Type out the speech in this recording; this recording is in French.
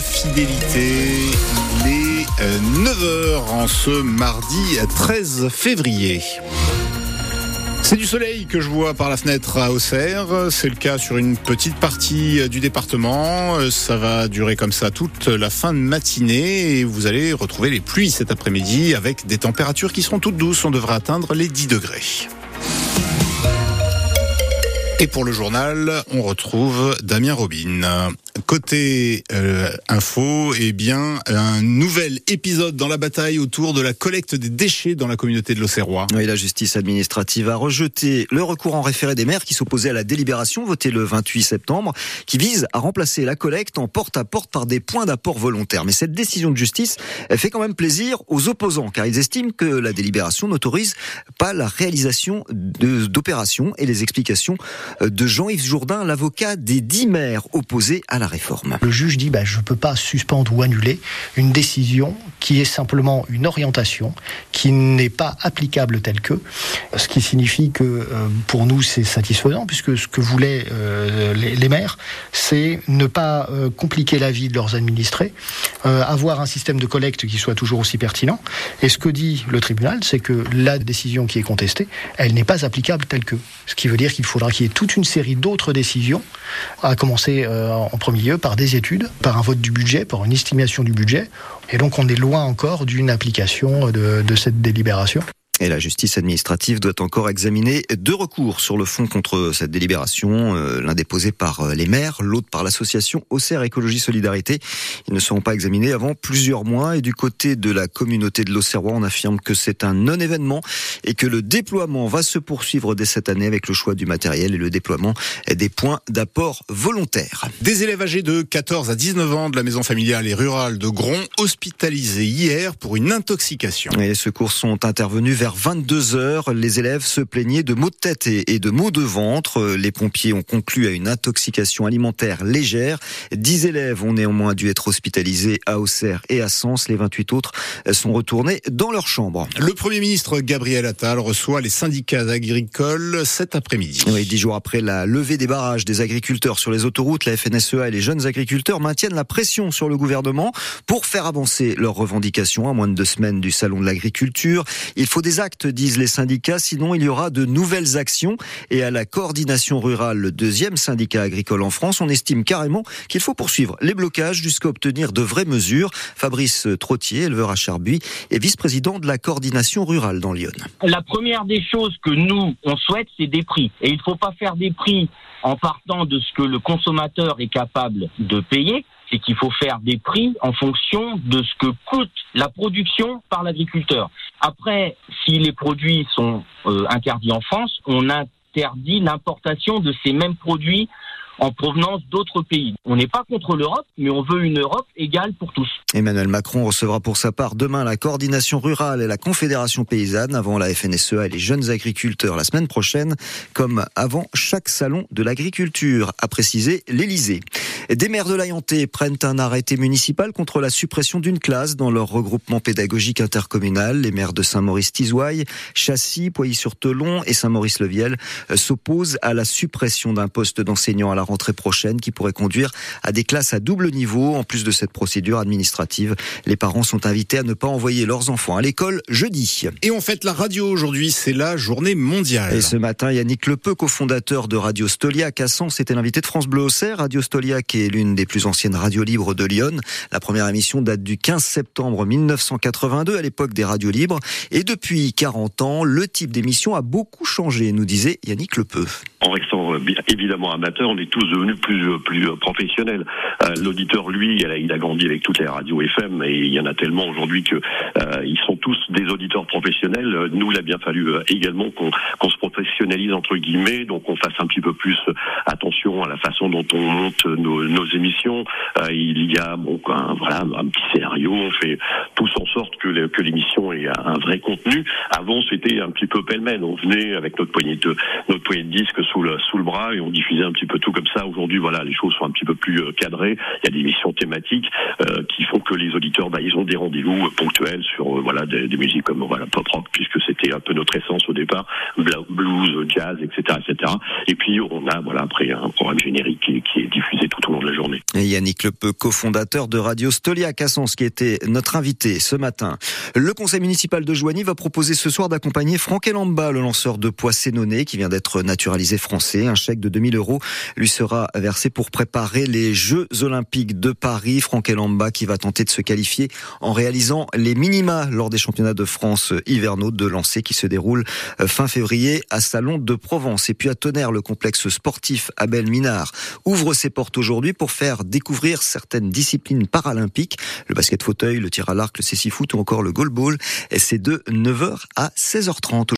Fidélité, les 9h en ce mardi 13 février. C'est du soleil que je vois par la fenêtre à Auxerre. C'est le cas sur une petite partie du département. Ça va durer comme ça toute la fin de matinée et vous allez retrouver les pluies cet après-midi avec des températures qui seront toutes douces. On devrait atteindre les 10 degrés. Et pour le journal, on retrouve Damien Robin. Côté euh, info, eh bien, un nouvel épisode dans la bataille autour de la collecte des déchets dans la communauté de l'Auxerrois. La justice administrative a rejeté le recours en référé des maires qui s'opposaient à la délibération votée le 28 septembre, qui vise à remplacer la collecte en porte-à-porte par des points d'apport volontaires. Mais cette décision de justice fait quand même plaisir aux opposants, car ils estiment que la délibération n'autorise pas la réalisation d'opérations et les explications de Jean-Yves Jourdain, l'avocat des dix maires opposés à la réforme. Le juge dit bah, je ne peux pas suspendre ou annuler une décision qui est simplement une orientation, qui n'est pas applicable telle que, ce qui signifie que euh, pour nous c'est satisfaisant, puisque ce que voulaient euh, les, maires, c'est ne pas euh, compliquer la vie de leurs administrés, avoir un système de collecte qui soit toujours aussi pertinent. Et ce que dit le tribunal, c'est que la décision qui est contestée, elle n'est pas applicable telle que. Ce qui veut dire qu'il faudra qu'il y ait toute une série d'autres décisions, à commencer en premier par des études, par un vote du budget, par une estimation du budget. Et donc on est loin encore d'une application de cette délibération. Et la justice administrative doit encore examiner deux recours sur le fond contre cette délibération, euh, l'un déposé par euh, les maires, l'autre par l'association Auxerre Écologie Solidarité. Ils ne seront pas examinés avant plusieurs mois et du côté de la communauté de l'Auxerrois, on affirme que c'est un non-événement et que le déploiement va se poursuivre dès cette année avec le choix du matériel et le déploiement des points d'apport volontaires. Des élèves âgés de 14 à 19 ans de la maison familiale et rurale de Gron hospitalisés hier pour une intoxication. Et les secours sont intervenus vers 22 heures, les élèves se plaignaient de maux de tête et de maux de ventre. Les pompiers ont conclu à une intoxication alimentaire légère. 10 élèves ont néanmoins dû être hospitalisés à Auxerre et à Sens. Les 28 autres sont retournés dans leur chambre. Le Premier ministre Gabriel Attal reçoit les syndicats agricoles cet après-midi. Oui, dix jours après la levée des barrages des agriculteurs sur les autoroutes, la FNSEA et les jeunes agriculteurs maintiennent la pression sur le gouvernement pour faire avancer leurs revendications à moins de deux semaines du salon de l'agriculture. Il faut des disent les syndicats, sinon il y aura de nouvelles actions. Et à la coordination rurale, le deuxième syndicat agricole en France, on estime carrément qu'il faut poursuivre les blocages jusqu'à obtenir de vraies mesures. Fabrice Trottier, éleveur à Charbuis, est vice-président de la coordination rurale dans Lyon. La première des choses que nous, on souhaite, c'est des prix. Et il ne faut pas faire des prix en partant de ce que le consommateur est capable de payer, c'est qu'il faut faire des prix en fonction de ce que coûte la production par l'agriculteur. Après, si les produits sont euh, interdits en France, on interdit l'importation de ces mêmes produits en provenance d'autres pays. On n'est pas contre l'Europe, mais on veut une Europe égale pour tous. Emmanuel Macron recevra pour sa part demain la coordination rurale et la Confédération paysanne avant la FNSEA et les jeunes agriculteurs la semaine prochaine, comme avant chaque salon de l'agriculture, a précisé l'Elysée. Des maires de l'Ayanté prennent un arrêté municipal contre la suppression d'une classe dans leur regroupement pédagogique intercommunal. Les maires de Saint-Maurice-Tizouaille, Châssy, Poilly-sur-Telon et Saint-Maurice-le-Viel s'opposent à la suppression d'un poste d'enseignant à la rentrée prochaine qui pourrait conduire à des classes à double niveau. En plus de cette procédure administrative, les parents sont invités à ne pas envoyer leurs enfants à l'école jeudi. Et on fête la radio aujourd'hui, c'est la journée mondiale. Et ce matin, Yannick Lepeu, cofondateur de Radio Stoliac à Sens, était l'invité de France Bleu Auxerre. Radio Stoliac est l'une des plus anciennes radios libres de Lyon. La première émission date du 15 septembre 1982, à l'époque des radios libres. Et depuis 40 ans, le type d'émission a beaucoup changé, nous disait Yannick Lepeu. En restant évidemment amateur, on est tous devenus plus plus professionnels. L'auditeur, lui, il a, grandi avec toutes les radios FM et il y en a tellement aujourd'hui que euh, ils sont tous des auditeurs professionnels. Nous, il a bien fallu également qu'on se professionnalise entre guillemets, donc on fasse un petit peu plus attention à la façon dont on monte nos, nos émissions. Euh, il y a bon, un, voilà, un petit scénario, on fait tous en sorte que, l'émission ait un vrai contenu. Avant, c'était un petit peu pêle-mêle. On venait avec notre poignée de notre poignée de disques sous le bras et on diffusait un petit peu tout comme ça. Aujourd'hui, voilà, les choses sont un petit peu plus cadrées. Il y a des missions thématiques qui font que les auditeurs, bah, ils ont des rendez-vous ponctuels sur des, musiques comme voilà pop rock, puisque c'était un peu notre essence au départ, blues, jazz, etc., etc. Et puis on a voilà après un programme générique qui, est diffusé tout au long de la journée. Et Yannick Lepeu, cofondateur de Radio Stolia Cassens, qui était notre invité ce matin. Le conseil municipal de Joigny va proposer ce soir d'accompagner Franck Elamba, le lanceur de poids sénonais, qui vient d'être naturalisé français. Un chèque de 2000 euros lui sera versé pour préparer les Jeux Olympiques de Paris. Franck Elamba qui va tenter de se qualifier en réalisant les minima lors des championnats de France hivernaux de lancer qui se déroulent fin février à Salon de Provence. Et puis à Tonnerre, le complexe sportif Abel Minard ouvre ses portes aujourd'hui pour faire découvrir certaines disciplines paralympiques, le basket fauteuil, le tir à l'arc, le cécifoot ou encore le goalball. C'est de 9h à 16h30.